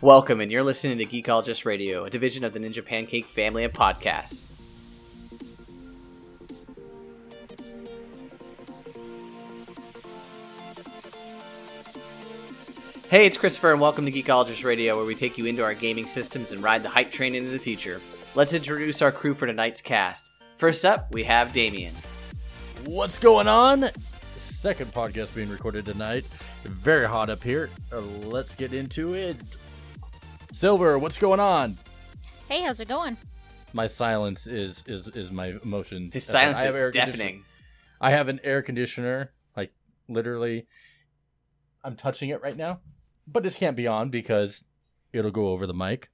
Welcome, and you're listening to Geekologist Radio, a division of the Ninja Pancake family of podcasts. Hey, it's Christopher, and welcome to Geekologist Radio, where we take you into our gaming systems and ride the hype train into the future. Let's introduce our crew for tonight's cast. First up, we have Damian. What's going on? Second podcast being recorded tonight. Very hot up here. Uh, let's get into it. Silver, what's going on? Hey, how's it going? My silence is is is my emotion. His silence have air is deafening. I have an air conditioner, like literally. I'm touching it right now, but this can't be on because it'll go over the mic.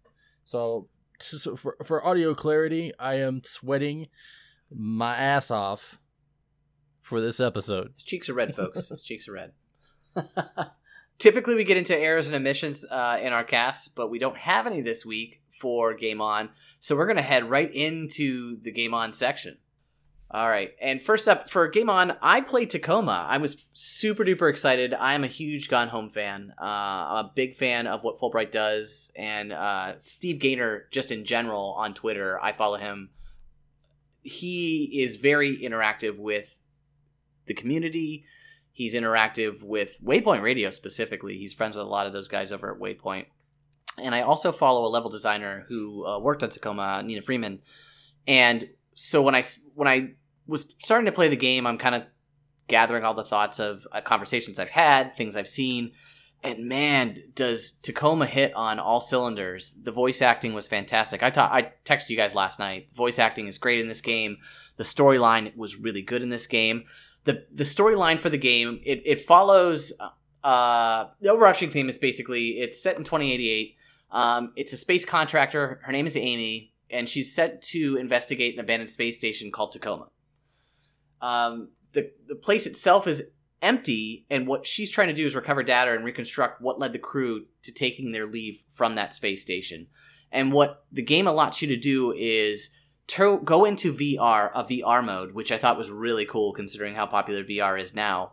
So, so for for audio clarity, I am sweating my ass off for this episode. His cheeks are red, folks. His cheeks are red. Typically, we get into errors and omissions uh, in our casts, but we don't have any this week for Game On. So we're going to head right into the Game On section. All right. And first up for Game On, I played Tacoma. I was super duper excited. I am a huge Gone Home fan. Uh, I'm a big fan of what Fullbright does. And uh, Steve Gaynor, just in general, on Twitter, I follow him. He is very interactive with the community. He's interactive with Waypoint Radio specifically. He's friends with a lot of those guys over at Waypoint. And I also follow a level designer who uh, worked on Tacoma, Nina Freeman. And so when I when I was starting to play the game, I'm kind of gathering all the thoughts of uh, conversations I've had, things I've seen, and man, does Tacoma hit on all cylinders. The voice acting was fantastic. I ta- I texted you guys last night. Voice acting is great in this game. The storyline was really good in this game. The the storyline for the game it, it follows uh, the overarching theme is basically it's set in 2088. Um, it's a space contractor. Her name is Amy, and she's set to investigate an abandoned space station called Tacoma. Um, the the place itself is empty, and what she's trying to do is recover data and reconstruct what led the crew to taking their leave from that space station. And what the game allots you to do is to go into VR, a VR mode, which I thought was really cool considering how popular VR is now.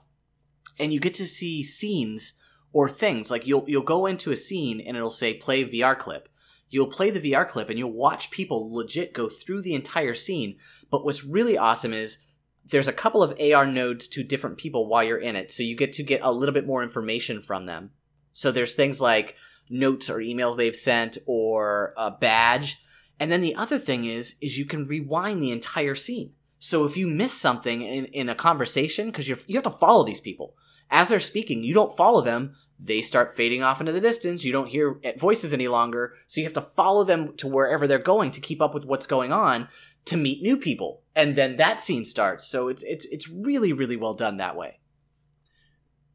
And you get to see scenes or things like you'll you'll go into a scene and it'll say play VR clip. You'll play the VR clip and you'll watch people legit go through the entire scene. But what's really awesome is there's a couple of AR nodes to different people while you're in it, so you get to get a little bit more information from them. So there's things like notes or emails they've sent or a badge. And then the other thing is is you can rewind the entire scene. So if you miss something in, in a conversation, because you you have to follow these people as they're speaking, you don't follow them. They start fading off into the distance. You don't hear voices any longer, so you have to follow them to wherever they're going to keep up with what's going on to meet new people, and then that scene starts. So it's it's it's really really well done that way.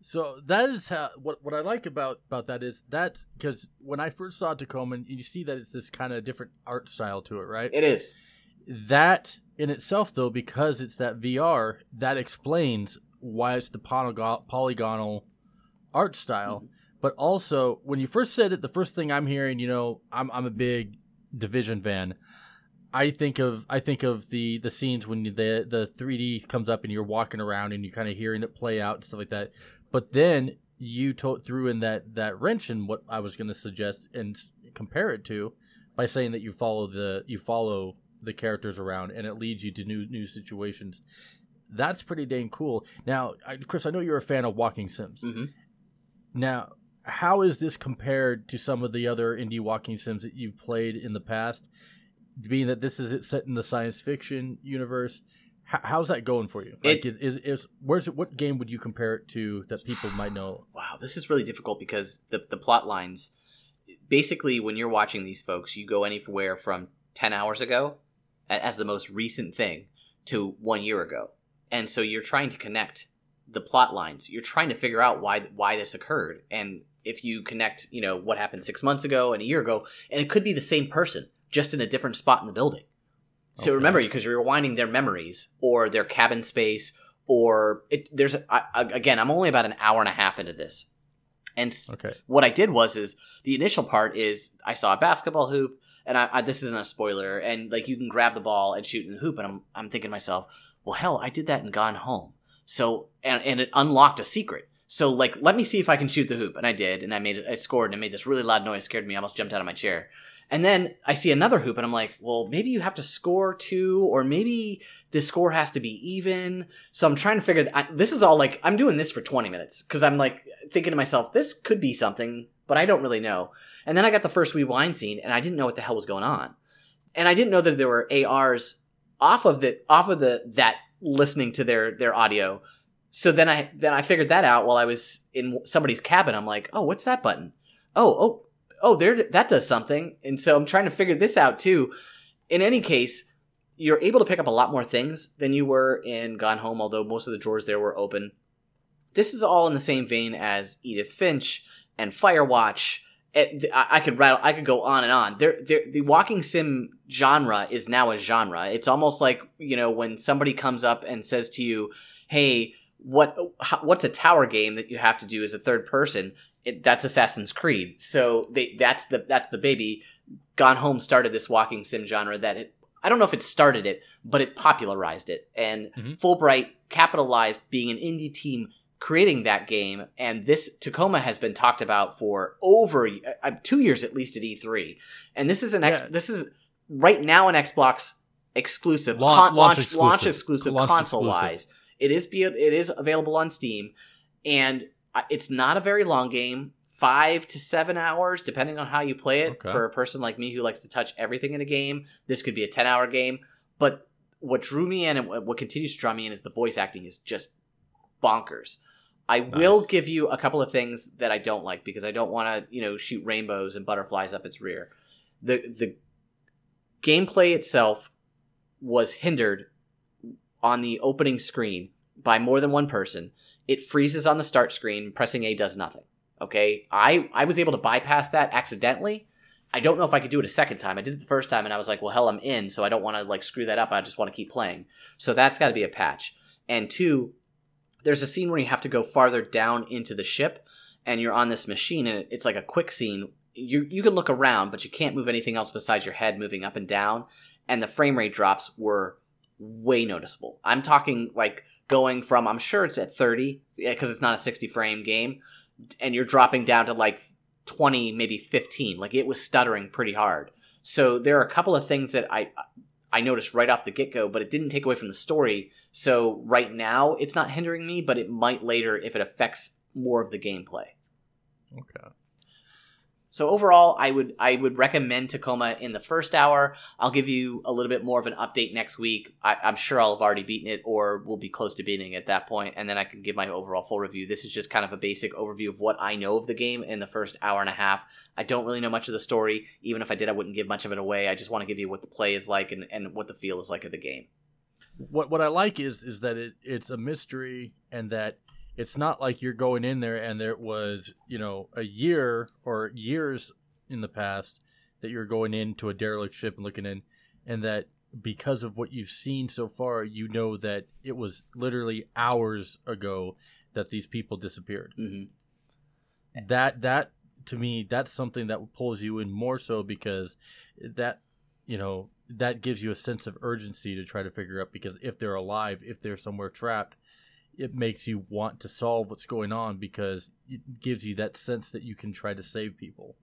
So that is how what what I like about about that is that because when I first saw Tacoma, you see that it's this kind of different art style to it, right? It is. that in itself, though, because it's that VR, that explains why it's the polygon- polygonal art style. Mhm. But also, when you first said it, the first thing I'm hearing, you know, I'm I'm a big Division fan. I think of I think of the the scenes when the the 3D comes up and you're walking around and you're kind of hearing it play out and stuff like that. But then you to- threw in that that wrench in what I was going to suggest and s- compare it to by saying that you follow the you follow the characters around and it leads you to new new situations. That's pretty dang cool. Now, I, Chris, I know you're a fan of walking sims. Mhm. Now, how is this compared to some of the other indie walking sims that you've played in the past? Being that this is it set in the science fiction universe, how's that going for you? Like, is, is is where's it? What game would you compare it to that people might know? Wow, this is really difficult because the the plot lines. Basically, when you're watching these folks, you go anywhere from ten hours ago, as the most recent thing, to one year ago, and so you're trying to connect the plot lines. You're trying to figure out why why this occurred, and if you connect, you know, what happened six months ago and a year ago, and it could be the same person, just in a different spot in the building. So Okay. remember, because you're rewinding their memories or their cabin space, or it, there's a, I, I- again, I'm only about an hour and a half into this, and s- Okay, what I did was is the initial part is I saw a basketball hoop, and I, I this isn't a spoiler, and like you can grab the ball and shoot in the hoop, and I'm I'm thinking to myself, well, hell, I did that and gone home. So and and it unlocked a secret. So like, let me see if I can shoot the hoop, and I did, and I made it. I scored, and it made this really loud noise, scared me. I almost jumped out of my chair. And then I see another hoop, and I'm like, well, maybe you have to score two, or maybe the score has to be even. So I'm trying to figure. I, this is all like I'm doing this for 20 minutes because I'm like thinking to myself, this could be something, but I don't really know. And then I got the first rewind scene, and I didn't know what the hell was going on, and I didn't know that there were ARs off of the off of the that listening to their their audio. So then I then I figured that out while I was in somebody's cabin. I'm like, oh, what's that button? Oh, oh, oh, there that does something. And so I'm trying to figure this out too. In any case, you're able to pick up a lot more things than you were in Gone Home, although most of the drawers there were open. This is all in the same vein as Edith Finch and Firewatch. It, I could rattle, I could go on and on. There, There, the walking sim genre is now a genre. It's almost like you know when somebody comes up and says to you, "Hey, what what's a tower game that you have to do as a third person?" It, that's Assassin's Creed. So they that's the that's the baby. Gone Home started this walking sim genre that it, I don't know if it started it, but it popularized it. And mm-hmm. Fullbright capitalized being an indie team creating that game. And this Tacoma has been talked about for over uh, two years at least at E3. And this is an X, yeah. this is right now an Xbox exclusive, launch, con- launch, exclusive, launch exclusive console wise. It is be it is available on Steam, and uh, it's not a very long game five to seven hours, depending on how you play it. Okay. For a person like me who likes to touch everything in a game, this could be a 10 hour game. But what drew me in and what continues to draw me in is the voice acting is just bonkers. I nice. will give you a couple of things that I don't like because I don't want to, you know, shoot rainbows and butterflies up its rear. The the gameplay itself was hindered on the opening screen by more than one person. It freezes on the start screen, pressing A does nothing. Okay, I I was able to bypass that accidentally. I don't know if I could do it a second time. I did it the first time, and I was like, well, hell, I'm in, so I don't want to like screw that up. I just want to keep playing. So that's got to be a patch. And two, there's a scene where you have to go farther down into the ship, and you're on this machine, and it's like a quick scene. You you can look around, but you can't move anything else besides your head moving up and down. And the frame rate drops were way noticeable. I'm talking like going from I'm sure it's at 30 because it's not a 60 frame game and you're dropping down to like 20 maybe 15 like it was stuttering pretty hard. So there are a couple of things that i i noticed right off the get-go but it didn't take away from the story. So right now it's not hindering me but it might later if it affects more of the gameplay. Okay so overall, I would I would recommend Tacoma in the first hour. I'll give you a little bit more of an update next week. I, am sure I'll have already beaten it, or we'll be close to beating it at that point, and then I can give my overall full review. This is just kind of a basic overview of what I know of the game in the first hour and a half. I don't really know much of the story. Even if I did, I wouldn't give much of it away. I just want to give you what the play is like and, and what the feel is like of the game. What what I like is is that it, it's a mystery and that it's not like you're going in there and there was you know a year or years in the past that you're going into a derelict ship and looking in and that because of what you've seen so far you know that it was literally hours ago that these people disappeared mm-hmm. that that to me that's something that pulls you in more so because that you know that gives you a sense of urgency to try to figure out because if they're alive if they're somewhere trapped it makes you want to solve what's going on because it gives you that sense that you can try to save people.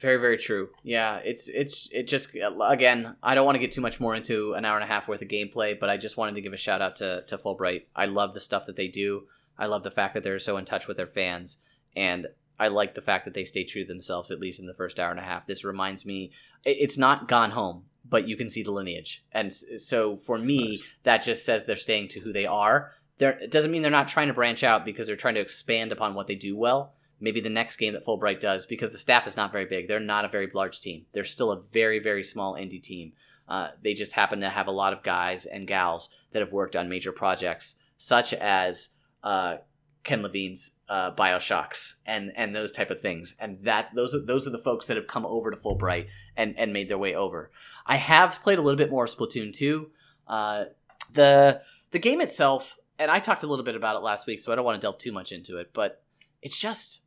Very, very true. Yeah, it's it's it just again, I don't want to get too much more into an hour and a half worth of gameplay, but I just wanted to give a shout out to to Fullbright. I love the stuff that they do. I love the fact that they're so in touch with their fans, and I like the fact that they stay true to themselves at least in the first hour and a half. This reminds me, it's not Gone Home but you can see the lineage. And so for me, that just says they're staying to who they are. There, it doesn't mean they're not trying to branch out because they're trying to expand upon what they do well. Maybe the next game that Fullbright does, because the staff is not very big. They're not a very large team. They're still a very, very small indie team. Uh, they just happen to have a lot of guys and gals that have worked on major projects, such as uh, Ken Levine's uh, Bioshocks and and those type of things. And that those are those are the folks that have come over to Fullbright and and made their way over. I have played a little bit more Splatoon 2. Uh, the the game itself, and I talked a little bit about it last week, so I don't want to delve too much into it, but it's just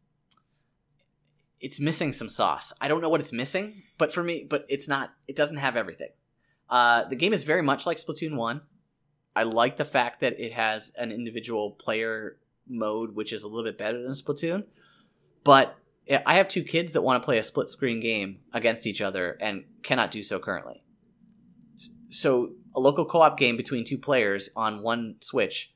it's missing some sauce. I don't know what it's missing, but for me, but it's not. It doesn't have everything. Uh, the game is very much like Splatoon One. I like the fact that it has an individual player mode, which is a little bit better than Splatoon. But I have two kids that want to play a split screen game against each other and cannot do so currently. So a local co-op game between two players on one Switch,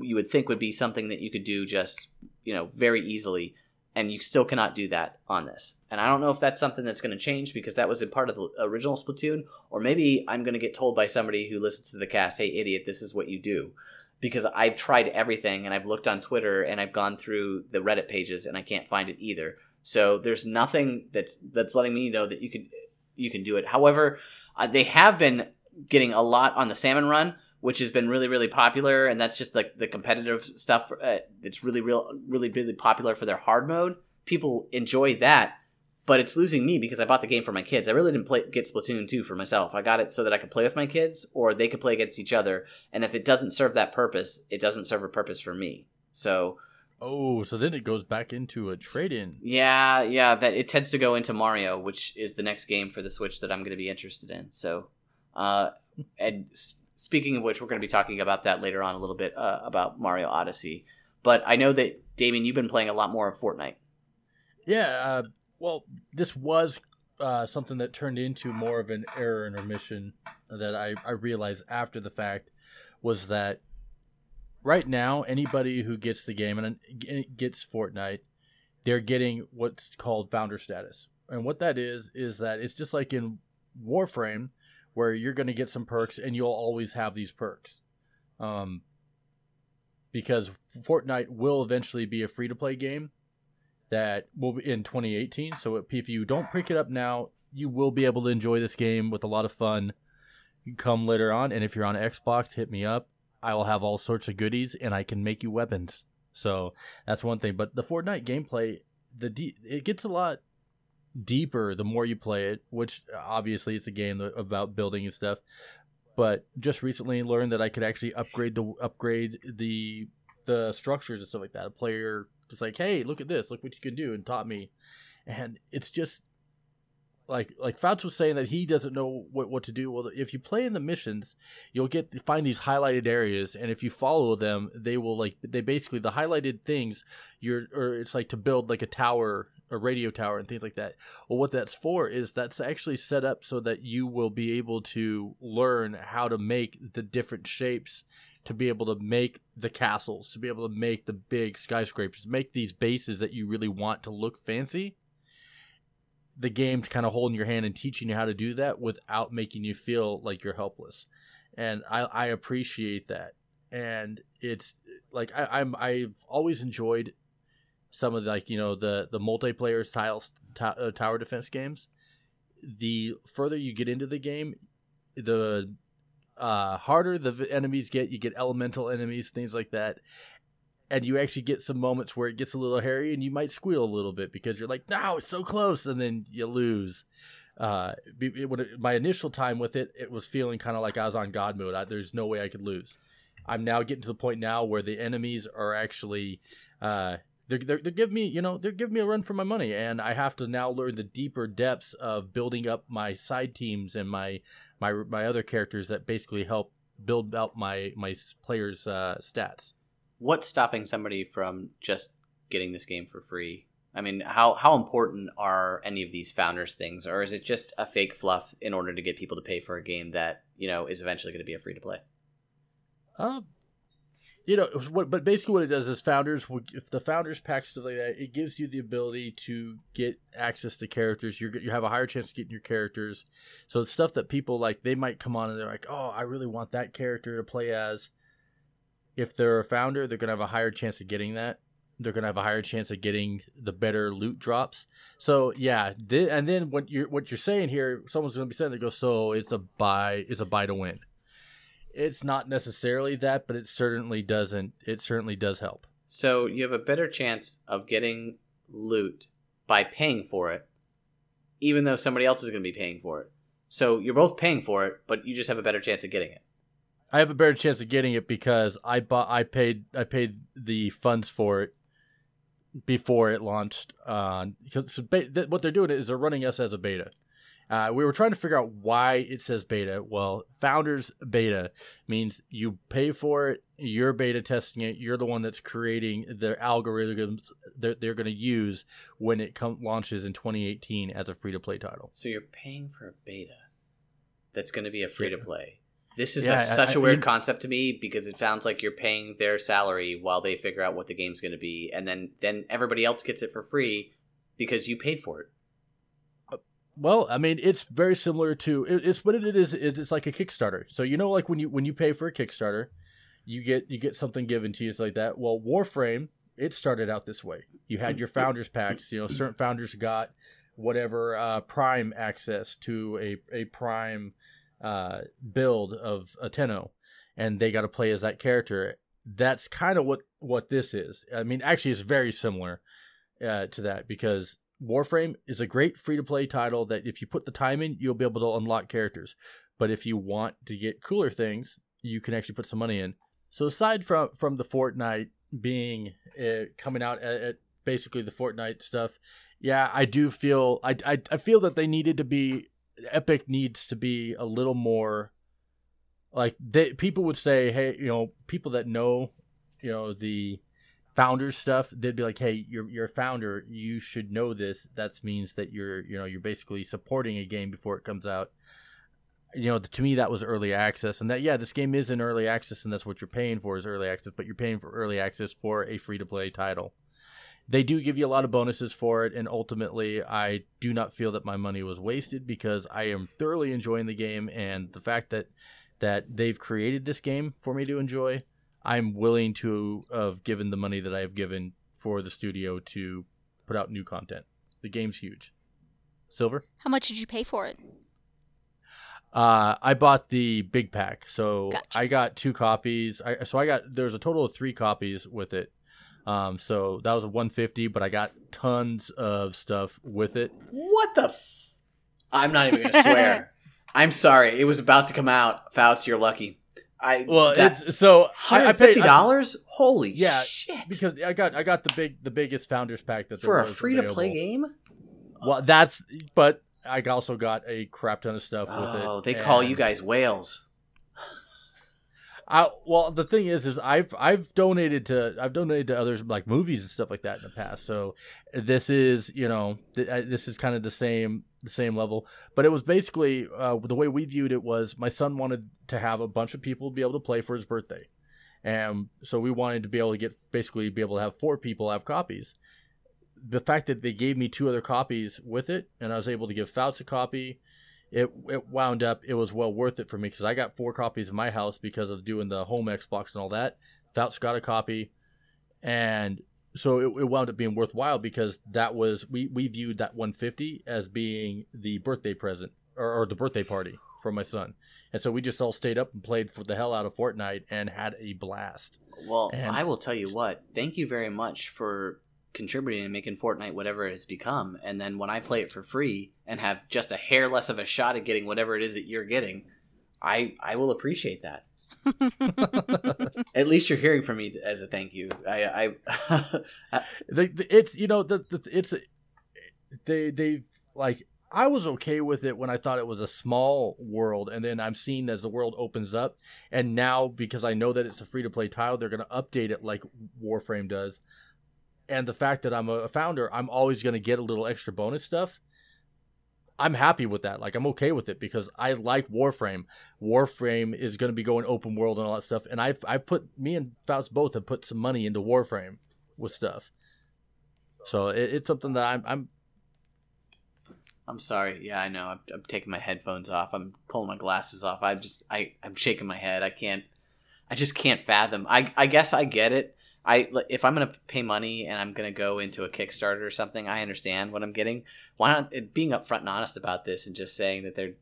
you would think would be something that you could do just you know very easily, and you still cannot do that on this. And I don't know if that's something that's going to change because that was a part of the original Splatoon, or maybe I'm going to get told by somebody who listens to the cast, "Hey, idiot, this is what you do." Because I've tried everything and I've looked on Twitter and I've gone through the Reddit pages and I can't find it either. So there's nothing that's that's letting me know that you can you can do it. However, uh, they have been getting a lot on the salmon run, which has been really really popular, and that's just like the, the competitive stuff. Uh, it's really real really really popular for their hard mode. People enjoy that, but it's losing me because I bought the game for my kids. I really didn't play get Splatoon 2 for myself. I got it so that I could play with my kids or they could play against each other. And if it doesn't serve that purpose, it doesn't serve a purpose for me. So Oh, so then it goes back into a trade-in. Yeah, yeah, that it tends to go into Mario, which is the next game for the Switch that I'm going to be interested in. So, uh, and speaking of which, we're going to be talking about that later on a little bit uh, about Mario Odyssey. But I know that Damian, you've been playing a lot more of Fortnite. Yeah, uh, well, this was uh, something that turned into more of an error in our mission that I, I realized after the fact was that right now anybody who gets the game and gets Fortnite, they're getting what's called founder status. And what that is is that it's just like in Warframe where you're going to get some perks and you'll always have these perks. Um, because Fortnite will eventually be a free to play game that will be in 2018. So if you don't pick it up now, you will be able to enjoy this game with a lot of fun come later on. And if you're on Xbox, hit me up. I will have all sorts of goodies and I can make you weapons. So that's one thing. But the Fortnite gameplay, the de- it gets a lot deeper the more you play it, which obviously it's a game about building and stuff. But just recently learned that I could actually upgrade the upgrade the the structures and stuff like that. A player just like, hey, look at this, look what you can do, and taught me. And it's just like like Fouts was saying that he doesn't know what, what to do. Well, if you play in the missions, you'll get find these highlighted areas, and if you follow them, they will like they basically the highlighted things. You're or it's like to build like a tower, a radio tower, and things like that. Well, what that's for is that's actually set up so that you will be able to learn how to make the different shapes. To be able to make the castles, to be able to make the big skyscrapers, make these bases that you really want to look fancy, the game's kind of holding your hand and teaching you how to do that without making you feel like you're helpless. And I, I appreciate that. And it's like I, I'm I've always enjoyed some of the, like you know the the multiplayer style t- uh, tower defense games. The further you get into the game, the uh, harder the enemies get. You get elemental enemies, things like that, and you actually get some moments where it gets a little hairy and you might squeal a little bit because you're like, no, it's so close, and then you lose. Uh, it, it, my initial time with it, it was feeling kind of like I was on God mode. I, there's no way I could lose. I'm now getting to the point now where the enemies are actually, uh, they're, they're, they're giving me, you know, they're giving me a run for my money, and I have to now learn the deeper depths of building up my side teams and my my my other characters that basically help build out my my players' uh, stats what's stopping somebody from just getting this game for free? I mean, how how important are any of these founders things, or is it just a fake fluff in order to get people to pay for a game that you know is eventually going to be a free to play? Uh, you know what? But basically, what it does is founders. If the founders pack stuff like that, it gives you the ability to get access to characters. You're, you have a higher chance of getting your characters. So it's stuff that people like. They might come on and they're like, "Oh, I really want that character to play as." if they're a founder, they're going to have a higher chance of getting that. They're going to have a higher chance of getting the better loot drops. So yeah, th- and then what you're what you're saying here, someone's going to be saying they go, so it's a buy, it's a buy to win. It's not necessarily that, but it certainly doesn't. It certainly does help. So you have a better chance of getting loot by paying for it, even though somebody else is going to be paying for it. So you're both paying for it, but you just have a better chance of getting it. I have a better chance of getting it because I bought I paid I paid the funds for it before it launched. Uh, because so ba- th- what they're doing is they're running us as a beta, Uh, we were trying to figure out why it says beta. Well, founders beta means you pay for it, you're beta testing it, you're the one that's creating the algorithms that they're going to use when it com- launches in 2018 as a free to play title. So you're paying for a beta that's going to be a free to play. This is Yeah, a, I- such I a weird mean- concept to me because it sounds like you're paying their salary while they figure out what the game's going to be, and then then everybody else gets it for free because you paid for it. Well, I mean, it's very similar to it, it's what it is. is It's like a Kickstarter. So you know, like when you when you pay for a Kickstarter, you get you get something given to you. It's like that. Well, Warframe it started out this way. You had your founders packs. You know, certain founders got whatever uh, Prime access to a a Prime uh, build of a Tenno, and they got to play as that character. That's kind of what what this is. I mean, actually, it's very similar uh, to that because Warframe is a great free to play title that if you put the time in, you'll be able to unlock characters. But if you want to get cooler things, you can actually put some money in. So aside from from the Fortnite being uh, coming out at, at basically the Fortnite stuff, yeah, I do feel I, I I feel that they needed to be Epic needs to be a little more like they people would say, hey, you know, people that know, you know, the founders stuff they'd be like hey you're you're a founder. You should know this. That means that you're you know you're basically supporting a game before it comes out. You know to me that was early access and that yeah this game is in early access and that's what you're paying for is early access but you're paying for early access for a free to play title. They do give you a lot of bonuses for it and ultimately i do not feel that my money was wasted because i am thoroughly enjoying the game and the fact that that they've created this game for me to enjoy I'm willing to have given the money that I have given for the studio to put out new content. The game's huge. Silver. How much did you pay for it? Uh, I bought the big pack, so Gotcha. I got two copies. I, so I got there was a total of three copies with it. Um, so that was a 150, but I got tons of stuff with it. What the? F- I'm not even going to swear. I'm sorry. It was about to come out. Fouts, you're lucky. I Well, it's so hundred fifty dollars. Holy Yeah, shit! because I got I got the big the biggest founders pack that for a free to play game. Well, that's but I also got a crap ton of stuff with it. Oh, they call you guys whales. I, well, the thing is, is I've I've donated to I've donated to others like movies and stuff like that in the past. So this is you know th- this is kind of the same the same level. But it was basically uh, the way we viewed it was my son wanted to have a bunch of people be able to play for his birthday, and so we wanted to be able to get basically be able to have four people have copies. The fact that they gave me two other copies with it, and I was able to give Fouts a copy it it wound up it was well worth it for me because I got four copies in my house because of doing the home Xbox and all that. Fouts got a copy, and so it, it wound up being worthwhile because that was we we viewed that 150 as being the birthday present or, or the birthday party for my son, and so we just all stayed up and played for the hell out of Fortnite and had a blast. Well, And- I will tell you what. Thank you very much for contributing and making Fortnite whatever it has become. And then when I play it for free and have just a hair less of a shot at getting whatever it is that you're getting, I I will appreciate that. At least you're hearing from me as a thank you. I I uh, the, the- it's you know the, the it's they they like I was okay with it when I thought it was a small world, and then I'm seeing as the world opens up, and now because I know that it's a free to play title, they're going to update it like Warframe does, and the fact that I'm a founder, I'm always going to get a little extra bonus stuff. I'm happy with that. Like I'm okay with it because I like Warframe. Warframe is going to be going open world and all that stuff, and I've I've put me and Fouts both have put some money into Warframe with stuff. So it, it's something that I'm, I'm I'm sorry. Yeah, I know. I'm, I'm taking my headphones off. I'm pulling my glasses off. I just I I'm shaking my head. I can't. I just can't fathom. I I guess I get it. I if I'm gonna pay money and I'm gonna go into a Kickstarter or something, I understand what I'm getting. Why not being upfront and honest about this and just saying that they're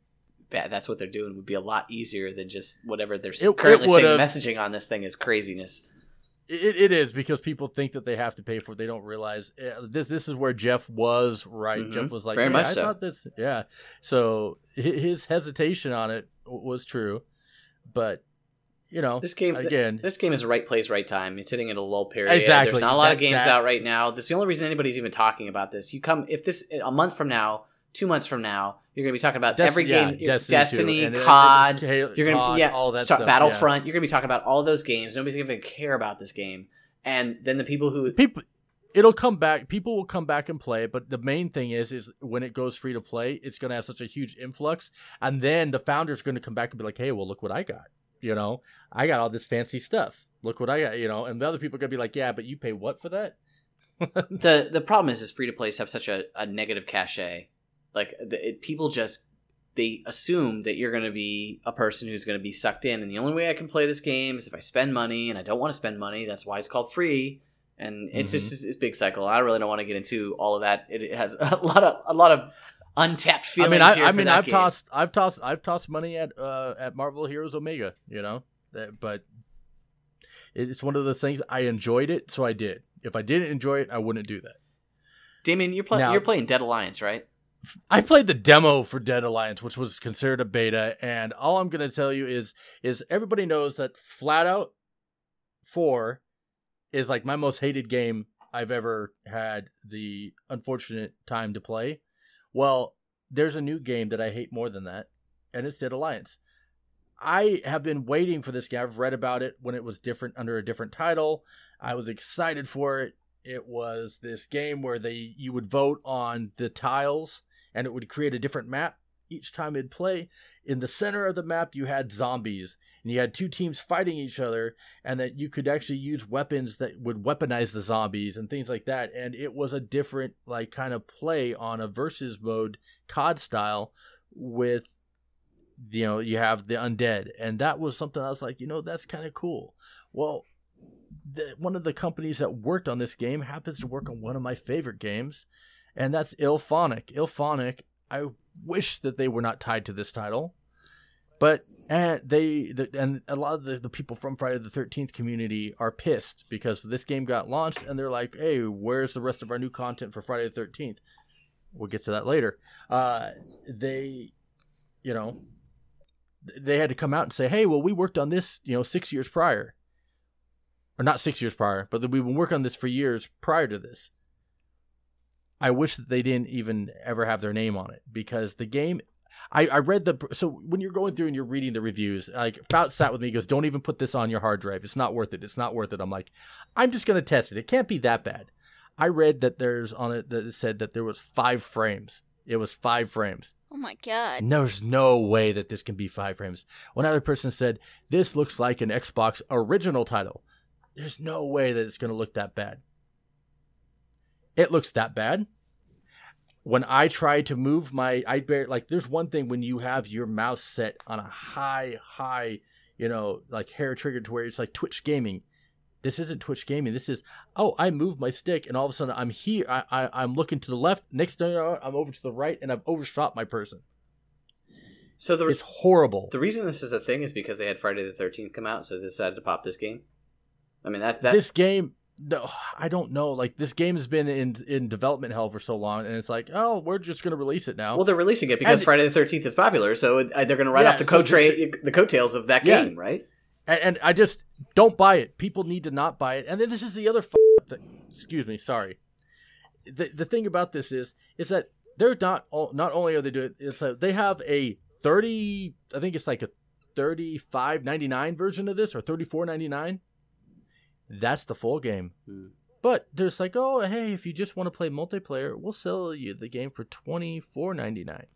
bad, that's what they're doing would be a lot easier than just whatever they're It- it currently saying. Messaging on this thing is craziness. It, it is because people think that they have to pay for it. They don't realize uh, this. This is where Jeff was right. Mhm. Jeff was like, Very "Hey, much I so. thought this." Yeah. So his hesitation on it was true, but you know, This game again, This game is right place, right time. It's hitting at a lull period. Exactly. There's not a lot of games that- out right now. This is the only reason anybody's even talking about this. You come if this a month from now, two months from now, you're going to be talking about Des- every yeah, game, Destiny, Destiny, too. And- and- COD. You're COD, to yeah, all that start stuff, yeah. Battlefront. You're going to be talking about all those games. Nobody's going to care about this game, and then the people who people it'll come back people will come back and play but the main thing is is when it goes free to play it's going to have such a huge influx and then the founder's are going to come back and be like hey well look what i got you know i got all this fancy stuff. Look what i got you know and the other people are going to be like yeah but you pay what for that? The the problem is is free to plays have such a, a negative cachet. Like the, it, people just they assume that you're going to be a person who's going to be sucked in and the only way i can play this game is if i spend money and i don't want to spend money. That's why it's called free. And it's Mm-hmm. just it's big cycle. I really don't want to get into all of that. It, it has a lot of a lot of untapped i mean i, I mean i've game. tossed i've tossed i've tossed money at uh at marvel heroes omega you know That- but it's one of those things i enjoyed it so i did if i didn't enjoy it i wouldn't do that damien you're, play, Now- you're playing dead alliance right I played the demo for Dead Alliance, which was considered a beta, and all I'm going to tell you is is everybody knows that Flat Out 4 is like my most hated game I've ever had the unfortunate time to play. Well, there's a new game that I hate more than that, and it's Dead Alliance. I have been waiting for this game. I've read about it when it was different under a different title. I was excited for it. It was this game where they you would vote on the tiles and it would create a different map each time it'd play. In the center of the map, you had zombies, and you had two teams fighting each other, and that you could actually use weapons that would weaponize the zombies and things like that. And it was a different, like, kind of play on a versus mode COD style with, you know, you have the undead. And that was something I was like, you know, that's kind of cool. Well, the, one of the companies that worked on this game happens to work on one of my favorite games, and that's IllFonic. IllFonic, I wish that they were not tied to this title, but and they the, and a lot of the, the people from Friday the Thirteenth community are pissed because this game got launched, and they're like, "Hey, where's the rest of our new content for Friday the Thirteenth? We'll get to that later. Uh, they, you know, they had to come out and say, "Hey, well, we worked on this, you know, six years prior." or not six years prior, but that we've been working on this for years prior to this. I wish that they didn't even ever have their name on it because the game. I, I read the so when you're going through and you're reading the reviews, like Fout sat with me, he goes, "Don't even put this on your hard drive. It's not worth it. It's not worth it." I'm like, I'm just gonna test it. It can't be that bad. I read that there's on it that it said that there was five frames. It was five frames. Oh my god. There's no way that this can be five frames. One other person said this looks like an Xbox original title. There's no way that it's going to look that bad. It looks that bad. When I try to move my, I bear like. There's one thing when you have your mouse set on a high, high, you know, like hair trigger to where it's like Twitch gaming. This isn't Twitch gaming. This is oh, I move my stick and all of a sudden I'm here. I, I I'm looking to the left. Next thing you know, I'm over to the right and I've overshot my person. So the It's horrible. the reason this is a thing is because they had Friday the Thirteenth come out, so they decided to pop this game. I mean that that this game, no, I don't know. Like this game has been in in development hell for so long, and it's like, oh, we're just gonna release it now. well they're releasing it because And- Friday the Thirteenth is popular, so uh, they're going to write Yeah, off the so coat tra- the coattails of that Yeah. game, right? and, and I just don't buy it. People need to not buy it. And then this is the other. F- thing. Excuse me, sorry. The the thing about this is is that they're not not only are they doing it's a, they have a thirty. I think it's like a thirty five ninety nine version of this or thirty four ninety nine. That's the full game. Hmm. But there's like, oh, hey, if you just want to play multiplayer, we'll sell you the game for twenty four ninety nine,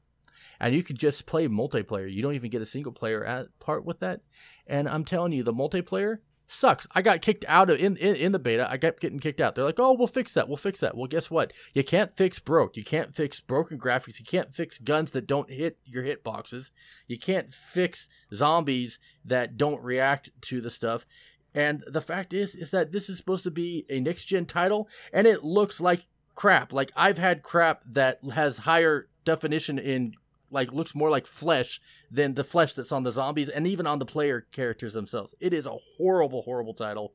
and you can just play multiplayer. You don't even get a single player at part with that. And I'm telling you, the multiplayer sucks. I got kicked out of in, in in the beta. I kept getting kicked out. They're like, oh, we'll fix that. We'll fix that. Well, guess what? You can't fix broke. You can't fix broken graphics. You can't fix guns that don't hit your hit boxes. You can't fix zombies that don't react to the stuff. And the fact is, is that this is supposed to be a next gen title, and it looks like crap. Like I've had crap that has higher definition in, like looks more like flesh than the flesh that's on the zombies, and even on the player characters themselves. It is a horrible, horrible title.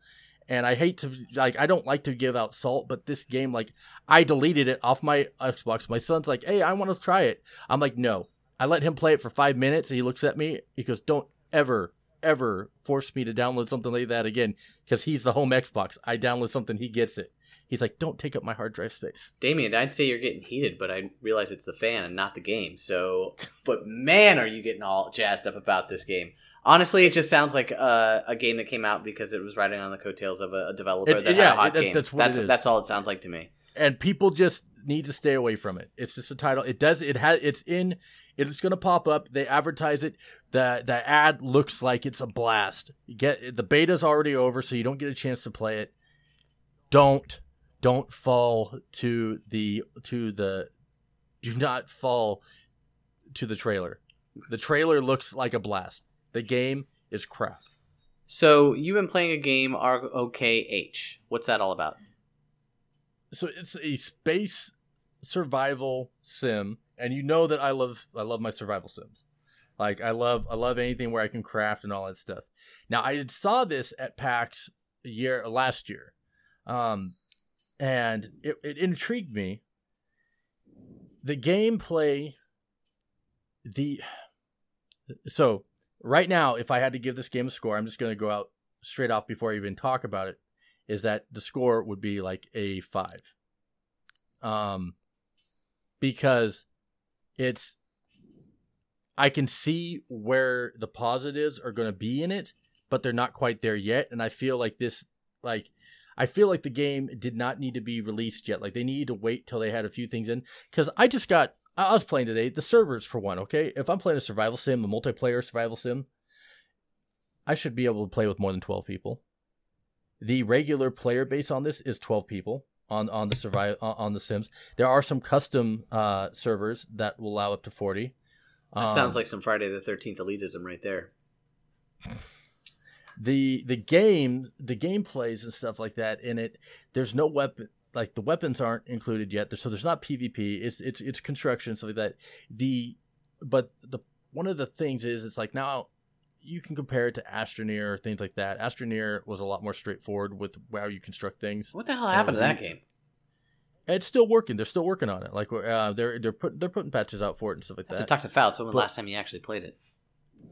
And I hate to like I don't like to give out salt, but this game like I deleted it off my Xbox. My son's like, "Hey, I want to try it." I'm like, "No." I let him play it for 5 minutes and he looks at me. He goes, "Don't ever ever force me to download something like that again because he's the home Xbox. I download something, he gets it. He's like, "Don't take up my hard drive space." Damian, I'd say you're getting heated, but I realize it's the fan and not the game. So, but man, are you getting all jazzed up about this game? Honestly, it just sounds like a, a game that came out because it was riding on the coattails of a, a developer It- that yeah, had a hot it- game. that's that's that's all it sounds like to me. and people just need to stay away from it. It's just a title. It does. It has. It's in. It's going to pop up. They advertise it. The The ad looks like it's a blast. You get the beta's already over, so you don't get a chance to play it. Don't don't fall to the to the. Do not fall to the trailer. The trailer looks like a blast. The game is crap. So you've been playing a game ROKH. What's that all about? so it's a space survival sim and you know that i love i love my survival sims like i love i love anything where i can craft and all that stuff now i saw this at pax year last year um and it, it intrigued me the gameplay the so right now if i had to give this game a score i'm just going to go out straight off before i even talk about it is that the score would be like a five. Um, because it's, I can see where the positives are going to be in it, but they're not quite there yet. And I feel like this, like, I feel like the game did not need to be released yet. Like they needed to wait till they had a few things in. Because I just got, I was playing today the servers for one. Okay, if I'm playing a survival sim, a multiplayer survival sim, I should be able to play with more than twelve people. The regular player base on this is 12 people on on the survive on the Sims. There are some custom uh, servers that will allow up to 40. That Um, sounds like some Friday the Thirteenth elitism right there. the the game the gameplays and stuff like that in it. There's no weapon like the weapons aren't included yet, so there's not PvP. It's it's it's construction stuff like that. The but the one of the things is it's like now you can compare it to Astroneer or things like that. Astroneer was a lot more straightforward with how you construct things. What the hell happened to that game? It's still working. They're still working on it. Like uh, they're they're put, they're putting patches out for it and stuff like I have to that. talk to Fouts. When was the last time you actually played it?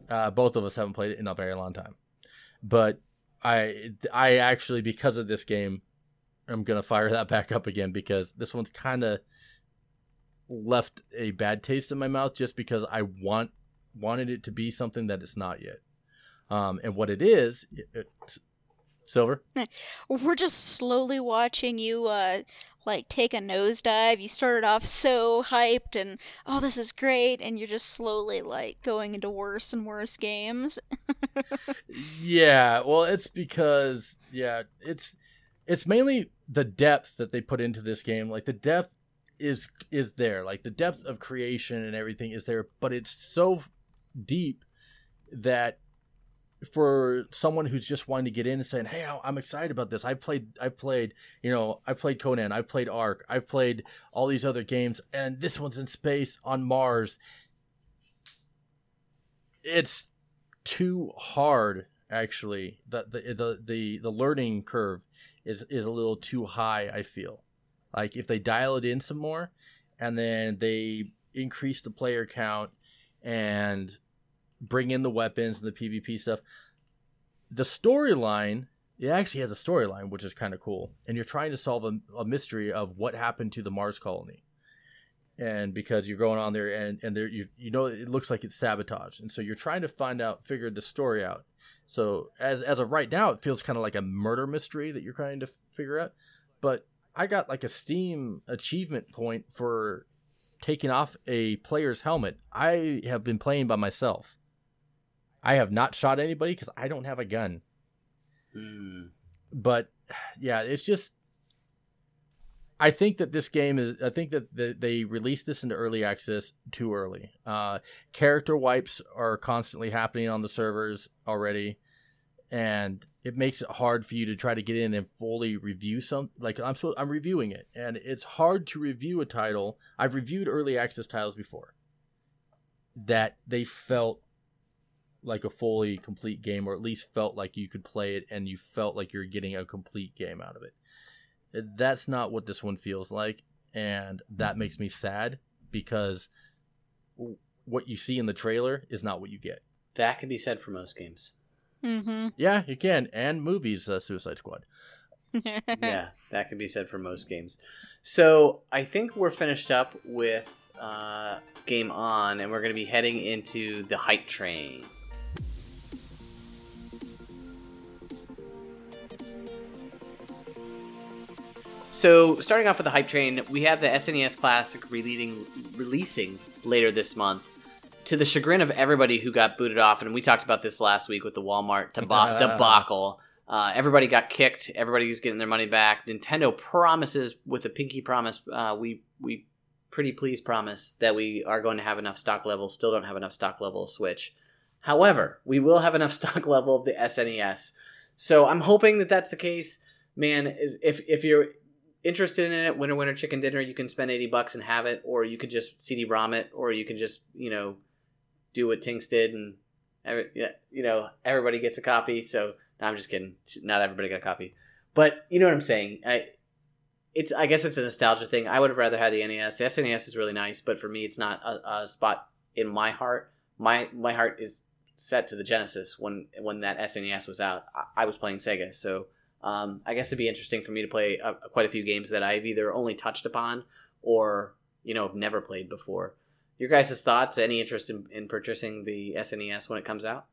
Uh, both of us haven't played it in a very long time, but I I actually because of this game, I'm gonna fire that back up again because this one's kind of left a bad taste in my mouth just because I want wanted it to be something that it's not yet. Um, and what it is, it, it- Silver. We're just slowly watching you, uh, like take a nosedive. You started off so hyped and, oh, this is great, and you're just slowly, like, going into worse and worse games. Yeah, well, it's because yeah, it's it's mainly the depth that they put into this game. Like the depth is is there, like the depth of creation and everything is there, but it's so deep that for someone who's just wanting to get in and saying, "Hey, I'm excited about this. I've played, I've played, you know, I've played Conan, I've played Ark, I've played all these other games, and this one's in space on Mars." It's too hard actually the the the the, the learning curve is is a little too high i feel like if they dial it in some more and then they increase the player count and bring in the weapons and the pvp stuff. The storyline it actually has a storyline which is kind of cool. And you're trying to solve a, a mystery of what happened to the mars colony. And because you're going on there and and there you you know it looks like it's sabotage and so you're trying to find out figure the story out. So as as of right now it feels kind of like a murder mystery that you're trying to figure out. But i got like a steam achievement point for taking off a player's helmet. I have been playing by myself i have not shot anybody because i don't have a gun Hmm. but yeah, it's just. I think that this game is. I think that the, they released this into early access too early. Uh, character wipes are constantly happening on the servers already, and it makes it hard for you to try to get in and fully review some. Like I'm supposed, I'm reviewing it, and it's hard to review a title. I've reviewed early access titles before. That they felt like a fully complete game, or at least felt like you could play it and you felt like you're getting a complete game out of it. That's not what this one feels like, and that makes me sad because what you see in the trailer is not what you get. That can be said for most games. Mm-hmm. Yeah, you can, and movies, uh, Suicide Squad. yeah, that can be said for most games. So I think we're finished up with uh, Game On, and we're going to be heading into the hype train. So, starting off with the hype train, we have the SNES Classic releasing, releasing later this month. To the chagrin of everybody who got booted off, and we talked about this last week with the Walmart deba- debacle. Uh, everybody got kicked. Everybody's getting their money back. Nintendo promises, with a pinky promise, uh, we we pretty please promise that we are going to have enough stock levels. Still don't have enough stock level of Switch. However, we will have enough stock level of the SNES. So I'm hoping that that's the case. Man, is if if you're interested in it, winner winner chicken dinner, you can spend eighty bucks and have it, or you could just CD-ROM it, or you can just you know do what Tinks did and you know everybody gets a copy. So no, I'm just kidding. Not everybody got a copy, but you know what I'm saying. I, it's I guess it's a nostalgia thing. I would have rather had the NES. The SNES is really nice, but for me, it's not a, a spot in my heart. My my heart is set to the Genesis when when that SNES was out. I, I was playing Sega, so um, I guess it'd be interesting for me to play uh, quite a few games that I've either only touched upon or you know have never played before. Your guys' thoughts? Any interest in, in purchasing the SNES when it comes out?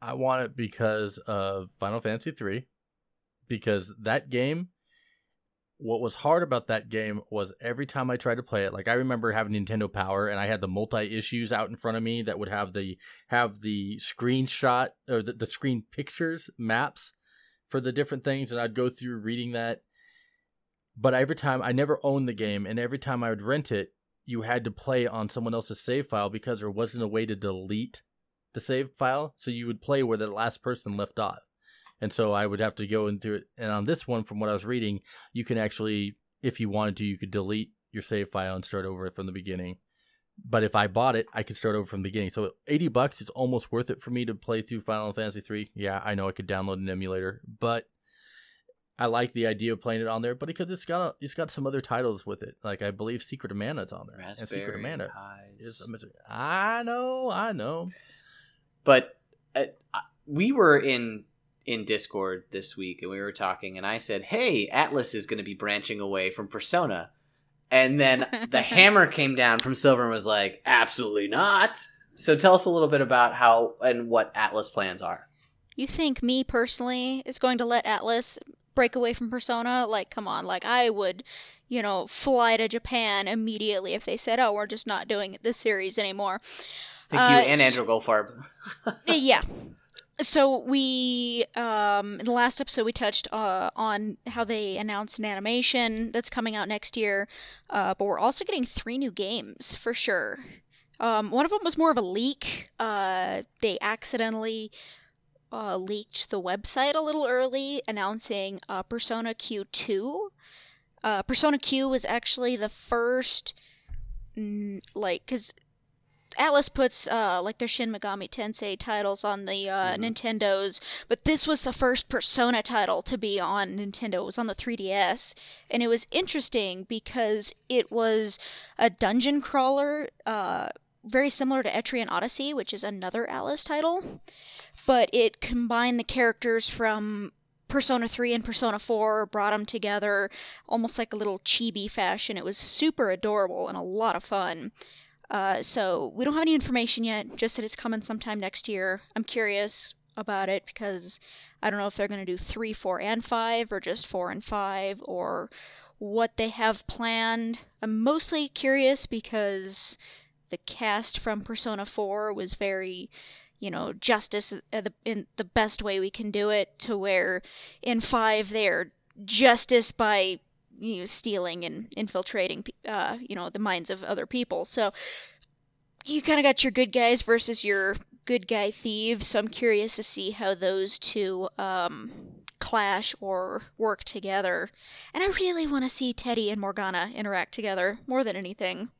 I want it because of Final Fantasy III, because that game. What was hard about that game was every time I tried to play it, like I remember having Nintendo Power and I had the multi issues out in front of me that would have the have the screenshot or the, the screen pictures maps for the different things, and I'd go through reading that. But every time I never owned the game, and every time I would rent it, you had to play on someone else's save file because there wasn't a way to delete the save file. So you would play where the last person left off. And so I would have to go into it. And on this one, from what I was reading, you can actually, if you wanted to, you could delete your save file and start over from the beginning. But if I bought it, I could start over from the beginning. So 80 bucks, it's almost worth it for me to play through Final Fantasy 3. Yeah, I know I could download an emulator, but I like the idea of playing it on there, but because it's got a, it's got some other titles with it. Like I believe Secret of Mana's on there. Raspberry and Secret of Mana is I know, I know. But uh, we were in in Discord this week and we were talking, and I said, "Hey, Atlus is going to be branching away from Persona," and then the hammer came down from Silver and was like, "Absolutely not." So tell us a little bit about how and what Atlus plans are. You think me personally is going to let Atlus break away from Persona? Like, come on, like I would, you know, fly to Japan immediately if they said, "Oh, we're just not doing this series anymore." Thank Uh, you and Andrew Goldfarb. yeah. So we um in the last episode we touched uh on how they announced an animation that's coming out next year. Uh but we're also getting three new games for sure. Um one of them was more of a leak. Uh they accidentally uh leaked the website a little early announcing uh Persona Q2. Uh Persona Q was actually the first mm, like cuz Atlus puts uh, like their Shin Megami Tensei titles on the uh, Mhm. Nintendos, but this was the first Persona title to be on Nintendo. It was on the 3DS, and it was interesting because it was a dungeon crawler, uh, very similar to Etrian Odyssey, which is another Atlus title, but it combined the characters from Persona 3 and Persona 4, brought them together almost like a little chibi fashion. It was super adorable and a lot of fun. Uh, so we don't have any information yet, just that it's coming sometime next year. I'm curious about it because I don't know if they're going to do 3, 4, and 5, or just 4 and 5, or what they have planned. I'm mostly curious because the cast from Persona 4 was very, you know, justice uh, in the best way we can do it, to where in 5 they're justice by you know, stealing and infiltrating, uh, you know, the minds of other people. So you kind of got your good guys versus your good guy thieves. So I'm curious to see how those two um, clash or work together. And I really want to see Teddy and Morgana interact together more than anything.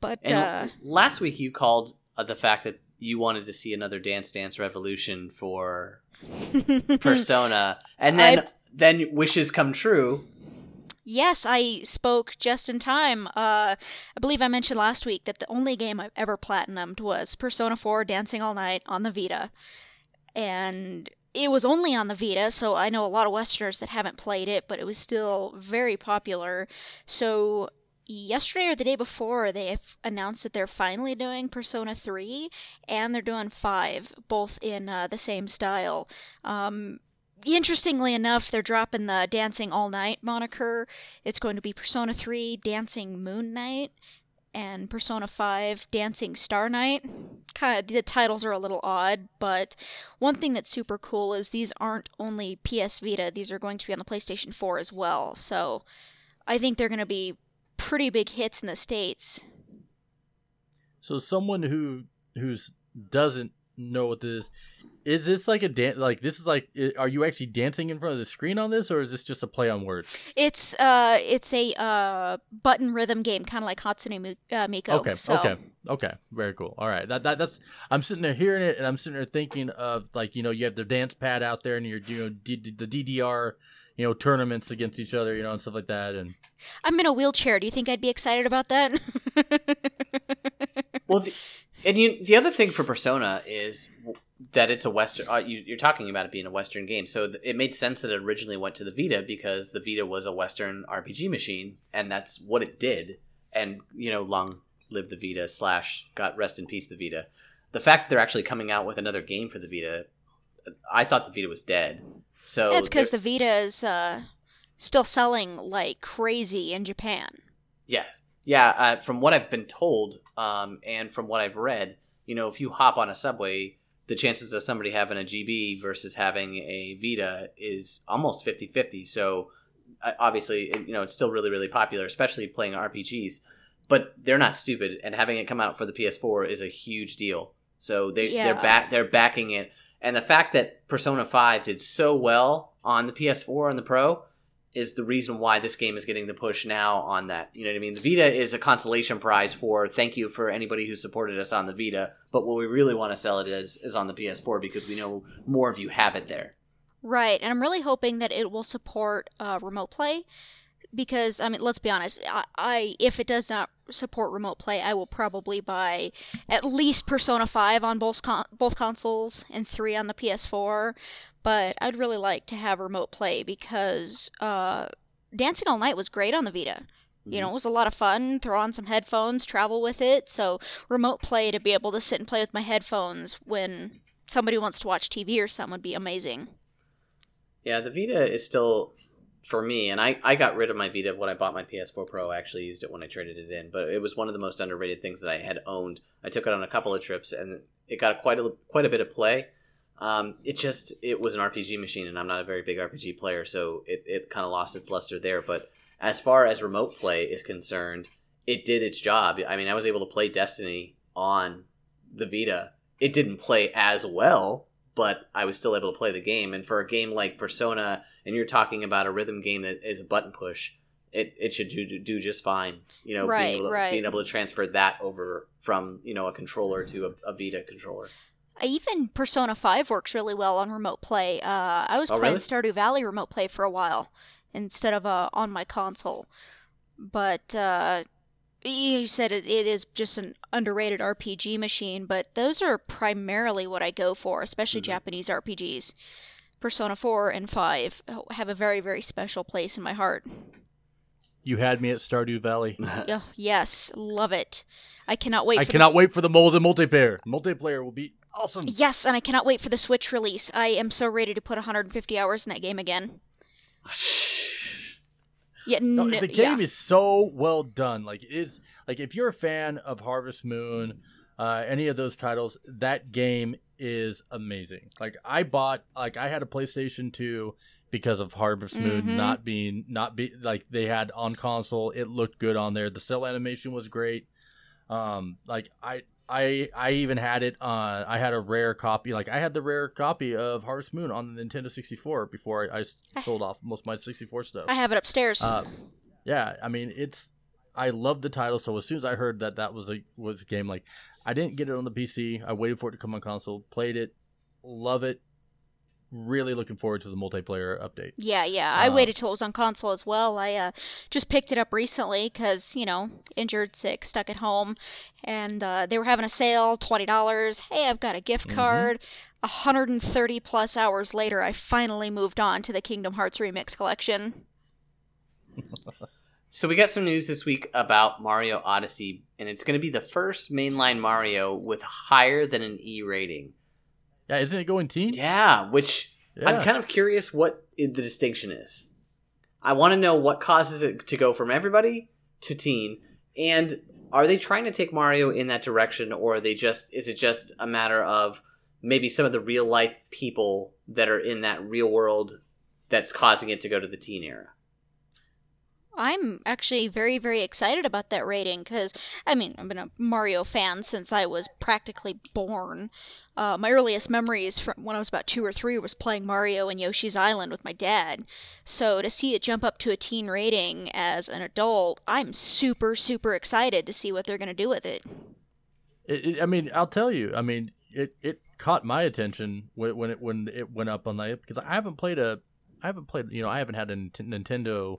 But uh, last week you called uh, the fact that you wanted to see another Dance Dance Revolution for Persona, and then I- then wishes come true. Yes, I spoke just in time. Uh, I believe I mentioned last week that the only game I've ever platinumed was Persona 4 Dancing All Night on the Vita. And it was only on the Vita, so I know a lot of Westerners that haven't played it, but it was still very popular. So yesterday or the day before, they announced that they're finally doing Persona 3 and they're doing 5, both in uh, the same style. Um, interestingly enough, they're dropping the Dancing All Night moniker. It's going to be Persona 3 Dancing Moon Night and Persona 5 Dancing Star Night. Kind of the titles are a little odd, but one thing that's super cool is these aren't only PS Vita, these are going to be on the PlayStation 4 as well. So I think they're going to be pretty big hits in the states. So someone who who's doesn't know what this is, is this like a dance? Like this is like, are you actually dancing in front of the screen on this, or is this just a play on words? It's uh, it's a uh button rhythm game, kind of like Hatsune uh, Miku. Okay, so. okay, okay. Very cool. All right, that, that that's. I'm sitting there hearing it, and I'm sitting there thinking of like you know you have the dance pad out there, and you're you know D- the DDR you know tournaments against each other, you know, and stuff like that. And I'm in a wheelchair. Do you think I'd be excited about that? well, the, and you, the other thing for Persona is that it's a Western. Uh, you, are talking about it being a Western game, so th- it made sense that it originally went to the Vita because the Vita was a Western RPG machine, and that's what it did. And you know, long live the Vita slash got rest in peace the Vita. The fact that they're actually coming out with another game for the Vita, I thought the Vita was dead. So yeah, it's because the Vita is uh, still selling like crazy in Japan. Yeah, yeah. Uh, from what I've been told, um, and from what I've read, you know, if you hop on a subway, the chances of somebody having a GB versus having a Vita is almost 50-50. So uh, obviously, you know, it's still really, really popular, especially playing RPGs. But they're not stupid, and having it come out for the PS4 is a huge deal. So they yeah. they're back they're backing it and the fact that Persona 5 did so well on the PS4 and the Pro is the reason why this game is getting the push now on that. You know what I mean? The Vita is a consolation prize for thank you for anybody who supported us on the Vita, but what we really want to sell it is is on the PS4 because we know more of you have it there. Right, and I'm really hoping that it will support uh, remote play because I mean, let's be honest. I, I, if it does not support remote play, I will probably buy at least Persona Five on both con- both consoles and three on the PS4. But I'd really like to have remote play because uh, Dancing All Night was great on the Vita. You know, mm-hmm. it was a lot of fun. Throw on some headphones, travel with it. So remote play to be able to sit and play with my headphones when somebody wants to watch TV or something would be amazing. Yeah, the Vita is still for me, and I, I got rid of my Vita when I bought my PS4 Pro. I actually used it when I traded it in, but it was one of the most underrated things that I had owned. I took it on a couple of trips, and it got quite a quite a bit of play. Um, it just it was an RPG machine, and I'm not a very big RPG player, so it, it kind of lost its luster there. But as far as remote play is concerned, it did its job. I mean, I was able to play Destiny on the Vita. It didn't play as well, but I was still able to play the game. And for a game like Persona and you're talking about a rhythm game that is a button push, it, it should do, do just fine. You know, right, being, able to, right. being able to transfer that over from you know a controller to a, a Vita controller. Even Persona Five works really well on remote play. Uh, I was oh, playing really? Stardew Valley remote play for a while instead of uh, on my console, but uh, you said it, it is just an underrated RPG machine, but those are primarily what I go for, especially mm-hmm. Japanese RPGs. Persona 4 and 5 have a very, very special place in my heart. You had me at Stardew Valley. oh, yes, love it. I cannot wait. I cannot this... wait for the mold multiplayer. Multiplayer will be awesome. Yes, and I cannot wait for the Switch release. I am so ready to put 150 hours in that game again. yeah, no, the game yeah. is so well done. Like it is like if you're a fan of Harvest Moon, uh, any of those titles, that game is amazing. Like I bought like I had a PlayStation 2 because of Harvest Moon mm-hmm. not being not be like they had on console. It looked good on there. The cell animation was great. Um, like I I I even had it on. I had a rare copy. Like I had the rare copy of Harvest Moon on the Nintendo 64 before I, I sold off most of my 64 stuff. I have it upstairs. Uh, yeah, I mean it's. I love the title, so as soon as I heard that that was a was a game, like I didn't get it on the PC. I waited for it to come on console, played it, love it. Really looking forward to the multiplayer update. Yeah, yeah. I Uh, waited till it was on console as well. I uh, just picked it up recently because, you know, injured, sick, stuck at home. And uh, they were having a sale $20. Hey, I've got a gift Mhm. card. 130 plus hours later, I finally moved on to the Kingdom Hearts Remix collection. So we got some news this week about Mario Odyssey, and it's going to be the first mainline Mario with higher than an E rating. Yeah, isn't it going teen? Yeah, which Yeah. I'm kind of curious what the distinction is. I want to know what causes it to go from everybody to teen, and are they trying to take Mario in that direction, or are they just is it just a matter of maybe some of the real life people that are in that real world that's causing it to go to the teen era? I'm actually very, very excited about that rating because, I mean, I've been a Mario fan since I was practically born. Uh, my earliest memories from when I was about two or three was playing Mario and Yoshi's Island with my dad. So to see it jump up to a teen rating as an adult, I'm super, super excited to see what they're going to do with it. It, it, I mean, I'll tell you. I mean, it, it caught my attention when, when it when it went up on the because I haven't played a I haven't played you know I haven't had a Nintendo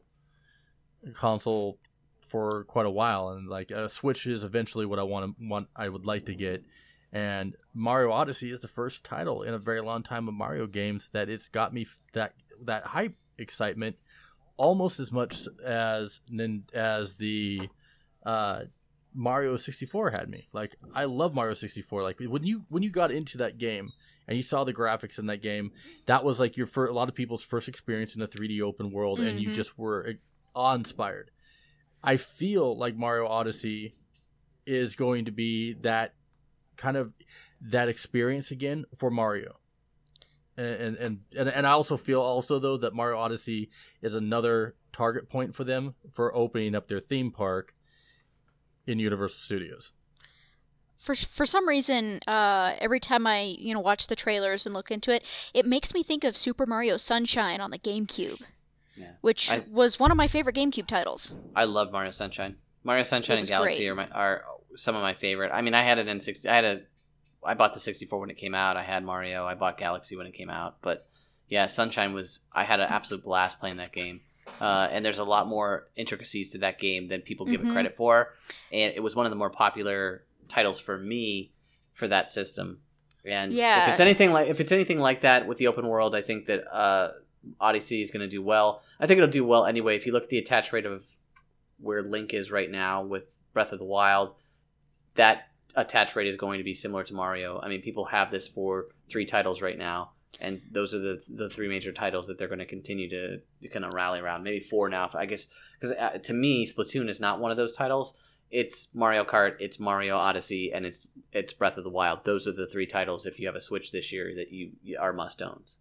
console for quite a while and like a Switch is eventually what I want to want I would like to get and Mario Odyssey is the first title in a very long time of Mario games that it's got me f- that that hype excitement almost as much as as the uh Mario 64 had me. Like I love Mario 64. Like when you when you got into that game and you saw the graphics in that game, that was like your for a lot of people's first experience in a 3D open world, and you Mhm. just were awe inspired. I feel like Mario Odyssey is going to be that kind of that experience again for Mario. And and and, and I also feel also though that Mario Odyssey is another target point for them for opening up their theme park in Universal Studios. For, for some reason, uh, every time I you know watch the trailers and look into it, it makes me think of Super Mario Sunshine on the GameCube, Yeah. which I- was one of my favorite GameCube titles. I love Mario Sunshine. Mario Sunshine and Galaxy are my are some of my favorite. I mean, I had it in six. I had a. I bought the sixty four when it came out. I had Mario. I bought Galaxy when it came out. But yeah, Sunshine was. I had an absolute blast playing that game. Uh, and there's a lot more intricacies to that game than people give it Mhm. credit for. And it was one of the more popular titles for me for that system. And Yeah. if it's anything like if it's anything like that with the open world, I think that uh, Odyssey is going to do well. I think it'll do well anyway. If you look at the attach rate of where Link is right now with Breath of the Wild, that attach rate is going to be similar to Mario. I mean, people have this for three titles right now, and those are the the three major titles that they're going to continue to kind of rally around. Maybe four now, I guess, because uh, to me, Splatoon is not one of those titles. It's Mario Kart, it's Mario Odyssey, and it's it's Breath of the Wild. Those are the three titles. If you have a Switch this year, that you, are must owns.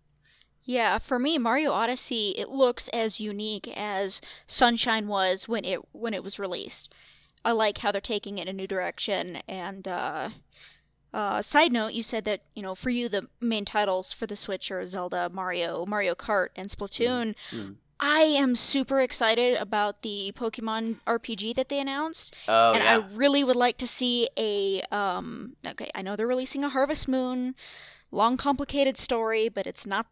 Yeah, for me, Mario Odyssey it looks as unique as Sunshine was when it when it was released. I like how they're taking it in a new direction. And uh, uh, side note, you said that you know for you the main titles for the Switch are Zelda, Mario, Mario Kart, and Splatoon. Mm. I am super excited about the Pokemon RPG that they announced, Oh and yeah, I really would like to see a. Um, okay, I know they're releasing a Harvest Moon, long complicated story, but it's not.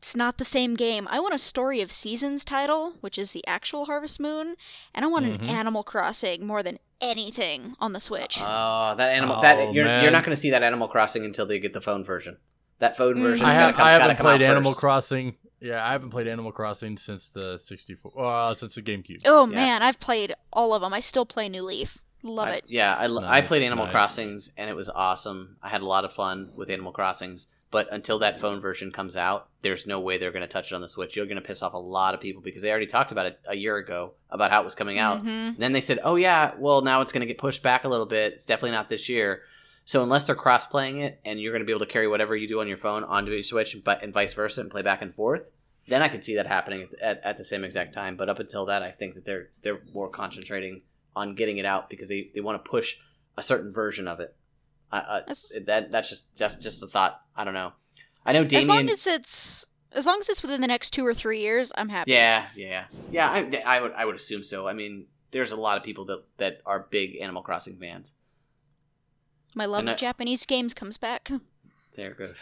It's not the same game. I want a Story of Seasons title, which is the actual Harvest Moon, and I want Mhm. an Animal Crossing more than anything on the Switch. Oh, that animal. Oh, that you're, you're not going to see that Animal Crossing until they get the phone version. That phone Mm. version. I, have, come, I haven't come played Animal first. Crossing. Yeah, I haven't played Animal Crossing since the 64. Uh, since the GameCube. oh yeah. man, I've played all of them. I still play New Leaf. Love I- it. Yeah, I, lo- I played Animal nice. Crossings and it was awesome. I had a lot of fun with Animal Crossings, but until that phone version comes out, there's no way they're going to touch it on the Switch. You're going to piss off a lot of people because they already talked about it a year ago about how it was coming out. Mhm. Then they said, "Oh yeah, well now it's going to get pushed back a little bit. It's definitely not this year." So unless they're cross playing it and you're going to be able to carry whatever you do on your phone onto your Switch, but and vice versa, and play back and forth, then I could see that happening at, at, at the same exact time. But up until that, I think that they're they're more concentrating on getting it out because they, they want to push a certain version of it. I, I, That's- that that's just just just a thought. I don't know. I know As Damian. long as it's as long as it's within the next two or three years, I'm happy. Yeah, yeah, yeah. I, I would I would assume so. I mean, there's a lot of people that that are big Animal Crossing fans. My love And of I- Japanese games comes back. There it goes.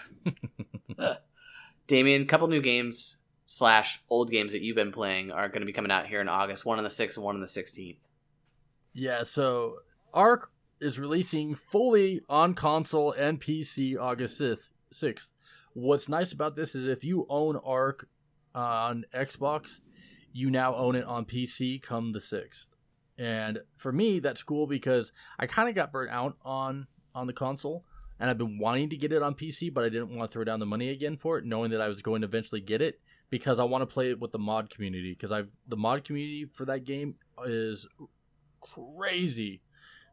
Damian, a couple new games slash old games that you've been playing are going to be coming out here in August. One on the sixth and one on the sixteenth. Yeah, so Ark is releasing fully on console and PC August 6th. What's nice about this is if you own uh, on Xbox, you now own it on PC come the 6th. And for me, that's cool because I kind of got burnt out on on the console and I've been wanting to get it on PC, but I didn't want to throw down the money again for it, knowing that I was going to eventually get it because I want to play it with the mod community because I've the mod community for that game is crazy.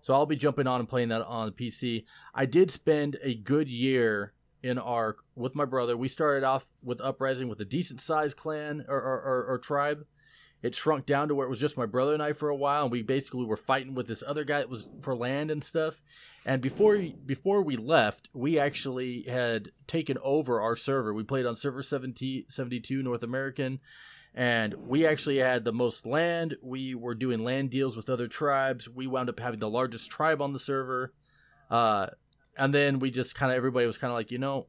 So I'll be jumping on and playing that on PC. I did spend a good year in Ark with my brother. We started off with Uprising with a decent sized clan or, or, or, or tribe. It shrunk down to where it was just my brother and I for a while, and we basically were fighting with this other guy that was for land and stuff. And before before we left, we actually had taken over our server. We played on server 70, 72 North American and we actually had the most land. We were doing land deals with other tribes. We wound up having the largest tribe on the server. Uh, and then we just kind of everybody was kind of like, you know,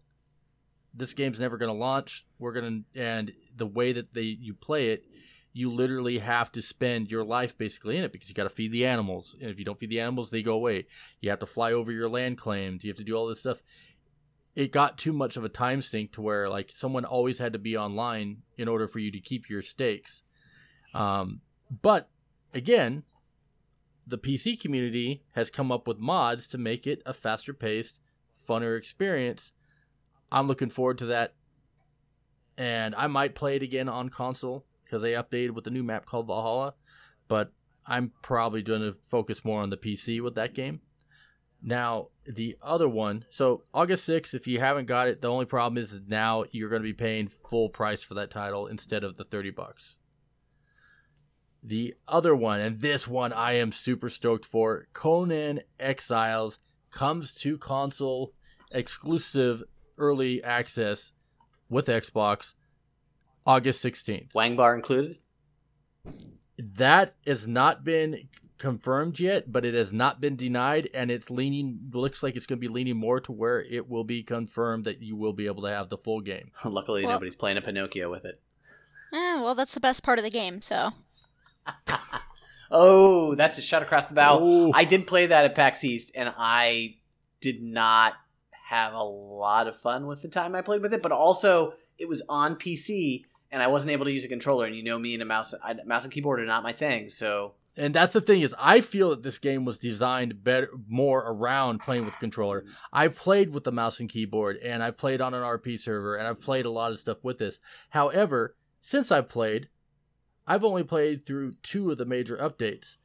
this game's never going to launch. We're going to and the way that they you play it, you literally have to spend your life basically in it because you got to feed the animals. And if you don't feed the animals, they go away. You have to fly over your land claims. You have to do all this stuff it got too much of a time sink to where like someone always had to be online in order for you to keep your stakes. Um, but again, the PC community has come up with mods to make it a faster paced, funner experience. I'm looking forward to that. And I might play it again on console because they updated with a new map called Valhalla. But I'm probably going to focus more on the PC with that game. Now, the other one, so August 6th, if you haven't got it, the only problem is now you're going to be paying full price for that title instead of the 30 bucks. The other one, and this one I am super stoked for Conan Exiles comes to console exclusive early access with Xbox August 16th. Wang bar included? That has not been confirmed yet, but it has not been denied, and it's leaning. Looks like it's going to be leaning more to where it will be confirmed that you will be able to have the full game. Luckily, well, nobody's playing a Pinocchio with it. Eh, well, that's the best part of the game. So. oh, that's a shot across the bow. Ooh. I did play that at PAX East, and I did not have a lot of fun with the time I played with it. But also, it was on PC, and I wasn't able to use a controller. And you know me and a mouse, I, mouse and keyboard are not my thing. So and that's the thing is I feel that this game was designed better more around playing with controller. I've played with the mouse and keyboard and I've played on an RP server and I've played a lot of stuff with this. However, since I've played, I've only played through two of the major updates.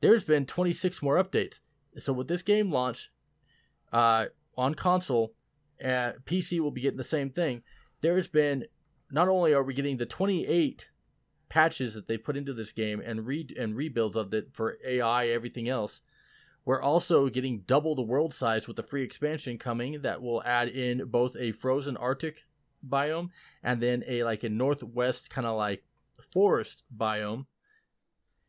There's been 26 more updates. So with this game launch uh, on console, uh, PC will be getting the same thing. There's been not only are we getting the 28 patches that they put into this game and re and rebuilds of it for AI, everything else. We're also getting double the world size with the free expansion coming that will add in both a frozen Arctic biome and then a like a northwest kind of like forest biome.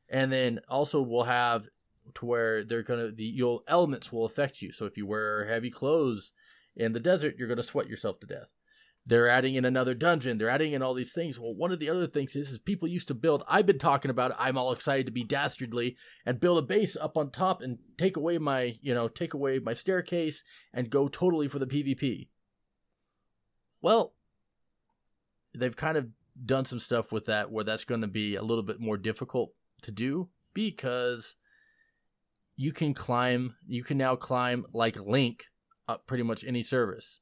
And then also we'll have to where they're gonna the your elements will affect you. So if you wear heavy clothes in the desert, you're gonna sweat yourself to death. They're adding in another dungeon. They're adding in all these things. Well, one of the other things is, is people used to build. I've been talking about. It, I'm all excited to be dastardly and build a base up on top and take away my, you know, take away my staircase and go totally for the PvP. Well, they've kind of done some stuff with that where that's going to be a little bit more difficult to do because you can climb. You can now climb like Link up pretty much any service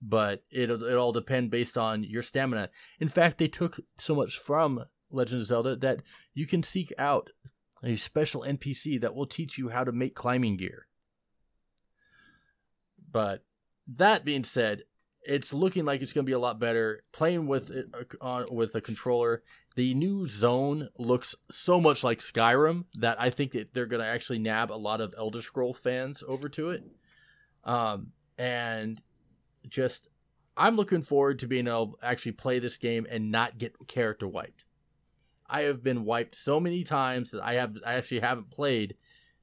but it it all depend based on your stamina. In fact, they took so much from Legend of Zelda that you can seek out a special NPC that will teach you how to make climbing gear. But that being said, it's looking like it's going to be a lot better playing with it uh, with a controller. The new zone looks so much like Skyrim that I think that they're going to actually nab a lot of Elder Scroll fans over to it. Um, and just I'm looking forward to being able to actually play this game and not get character wiped. I have been wiped so many times that I have I actually haven't played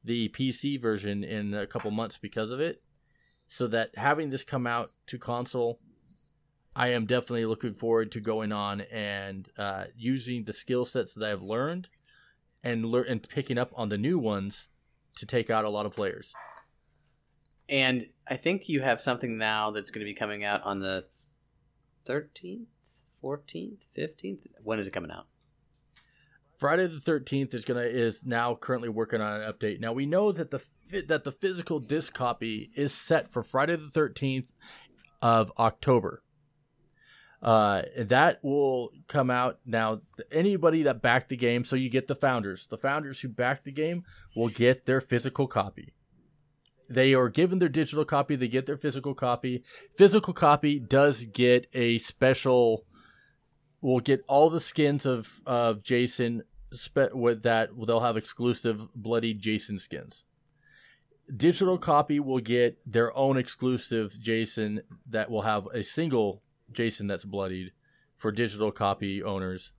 the PC version in a couple months because of it. So that having this come out to console I am definitely looking forward to going on and uh, using the skill sets that I've learned and learn and picking up on the new ones to take out a lot of players. And I think you have something now that's going to be coming out on the 13th, 14th, 15th. When is it coming out? Friday the Thirteenth is gonna is now currently working on an update. Now we know that the that the physical disc copy is set for Friday the Thirteenth of October. Uh, that will come out now. Anybody that backed the game, so you get the founders. The founders who backed the game will get their physical copy. They are given their digital copy. They get their physical copy. Physical copy does get a special. Will get all the skins of of Jason. Spe- with that, they'll have exclusive bloody Jason skins. Digital copy will get their own exclusive Jason that will have a single Jason that's bloodied for digital copy owners.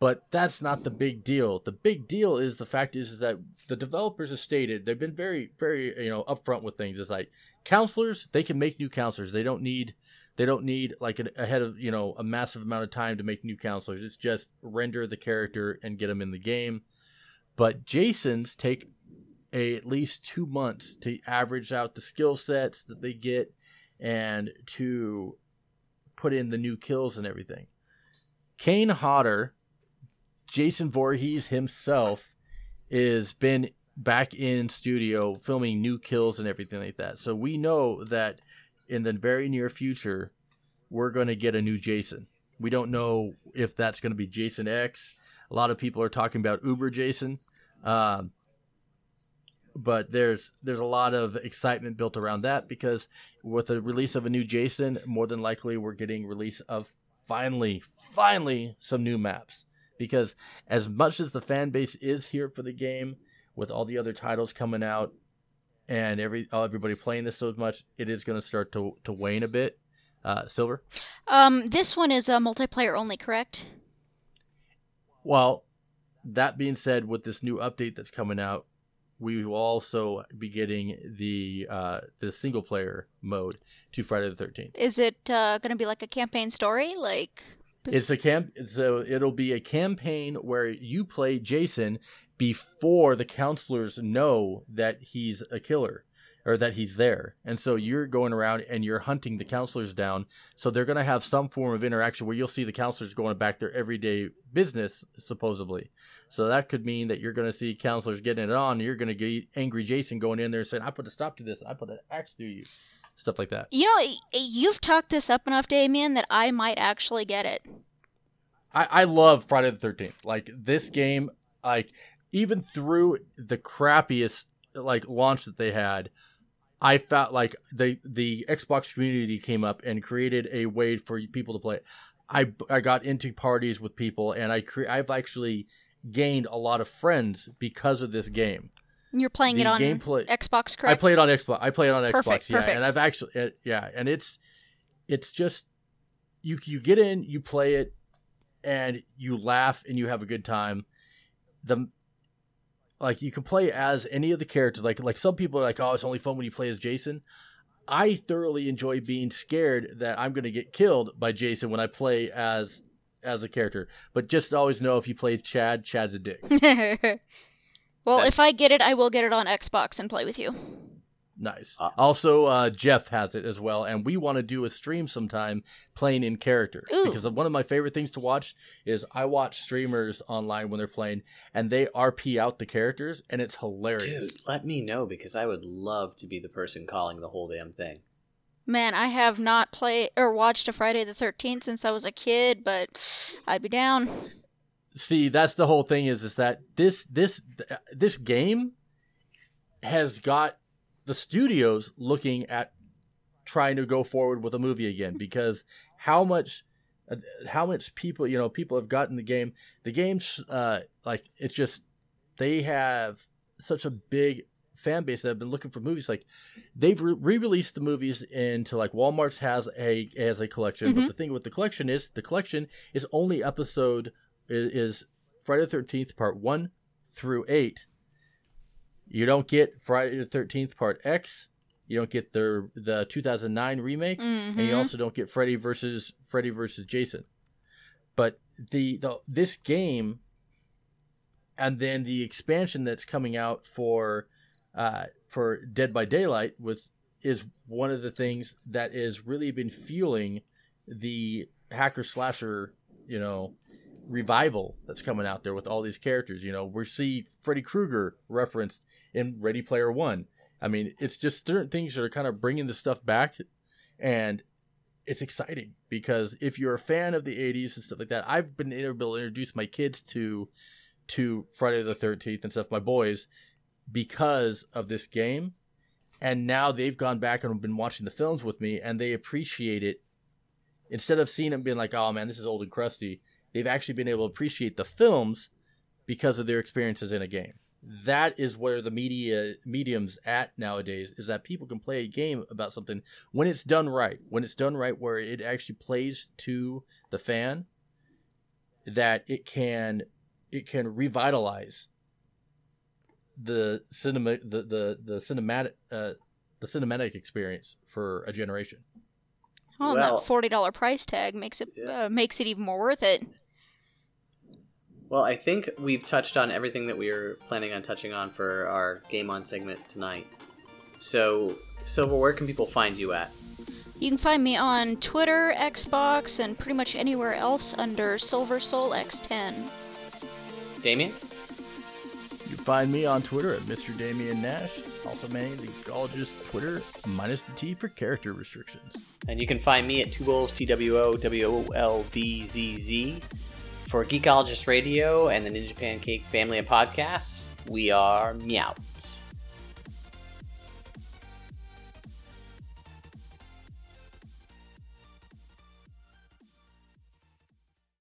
But that's not the big deal. The big deal is the fact is, is that the developers have stated they've been very, very, you know, upfront with things. It's like counselors, they can make new counselors. They don't need they don't need like ahead of you know a massive amount of time to make new counselors. It's just render the character and get them in the game. But Jasons take a, at least two months to average out the skill sets that they get and to put in the new kills and everything. Kane Hodder, Jason Voorhees himself, is been back in studio filming new kills and everything like that. So we know that in the very near future, we're going to get a new Jason. We don't know if that's going to be Jason X. A lot of people are talking about Uber Jason, um, but there's there's a lot of excitement built around that because with the release of a new Jason, more than likely we're getting release of finally finally some new maps. Because as much as the fan base is here for the game, with all the other titles coming out, and every everybody playing this so much, it is going to start to to wane a bit. Uh, Silver. Um, this one is a uh, multiplayer only, correct? Well, that being said, with this new update that's coming out, we will also be getting the uh, the single player mode to Friday the Thirteenth. Is it uh, going to be like a campaign story? Like it's a camp. So it'll be a campaign where you play Jason before the counselors know that he's a killer or that he's there. And so you're going around and you're hunting the counselors down. So they're going to have some form of interaction where you'll see the counselors going back their everyday business, supposedly. So that could mean that you're going to see counselors getting it on. You're going to get angry Jason going in there saying, I put a stop to this. I put an axe through you. Stuff like that. You know, you've talked this up enough, Damian, that I might actually get it. I, I love Friday the 13th. Like, this game, like, even through the crappiest like launch that they had, I felt like the the Xbox community came up and created a way for people to play. it. I I got into parties with people and I cre- I've actually gained a lot of friends because of this game. You're playing it on gameplay, Xbox, correct? I play it on Xbox. I play it on perfect, Xbox, yeah. Perfect. And I've actually, it, yeah, and it's it's just you you get in, you play it, and you laugh and you have a good time. The like you can play as any of the characters. Like like some people are like, oh, it's only fun when you play as Jason. I thoroughly enjoy being scared that I'm going to get killed by Jason when I play as as a character. But just always know if you play Chad, Chad's a dick. well, That's... if I get it, I will get it on Xbox and play with you. Nice. Uh, also, uh, Jeff has it as well, and we want to do a stream sometime playing in character Ooh. because one of my favorite things to watch is I watch streamers online when they're playing, and they RP out the characters, and it's hilarious. Dude, let me know because I would love to be the person calling the whole damn thing. Man, I have not played or watched a Friday the Thirteenth since I was a kid, but I'd be down. See, that's the whole thing is is that this this this game has got the studios looking at trying to go forward with a movie again because how much how much people you know people have gotten the game the game's uh like it's just they have such a big fan base that have been looking for movies like they've re-released the movies into like walmart's has a has a collection mm-hmm. but the thing with the collection is the collection is only episode is, is friday the 13th part 1 through 8 you don't get Friday the 13th Part X. You don't get the the 2009 remake, and you Mhm. also don't get Freddy versus Freddy versus Jason. But the, the this game, and then the expansion that's coming out for uh, for Dead by Daylight with is one of the things that has really been fueling the hacker slasher, you know, revival that's coming out there with all these characters. You know, we see Freddy Krueger referenced in Ready Player One. I mean, it's just certain things that are kind of bringing the stuff back, and it's exciting because if you're a fan of the 80s and stuff like that, I've been able to introduce my kids to to Friday the 13th and stuff, my boys, because of this game. And now they've gone back and been watching the films with me, and they appreciate it. Instead of seeing them being like, "Oh man, this is old and crusty," they've actually been able to appreciate the films because of their experiences in a game. That is where the media medium's at nowadays is that people can play a game about something when it's done right. When it's done right where it actually plays to the fan that it can it can revitalize the cinema the the, the cinematic uh, the cinematic experience for a generation. Oh, and Well- that forty dollar price tag makes it Yeah. uh, makes it even more worth it. Well, I think we've touched on everything that we were planning on touching on for our game on segment tonight. So, Silver, where can people find you at? You can find me on Twitter, Xbox, and pretty much anywhere else under Silver Soul X10. Damian? You can find me on Twitter at Mr. Damian Nash, also managing the Geekologist Twitter minus the T for character restrictions. And you can find me at Two Wolves, T W O W O L V Z Z. For Geekologist Radio and the Ninja Pancake family of podcasts, we are Meowt.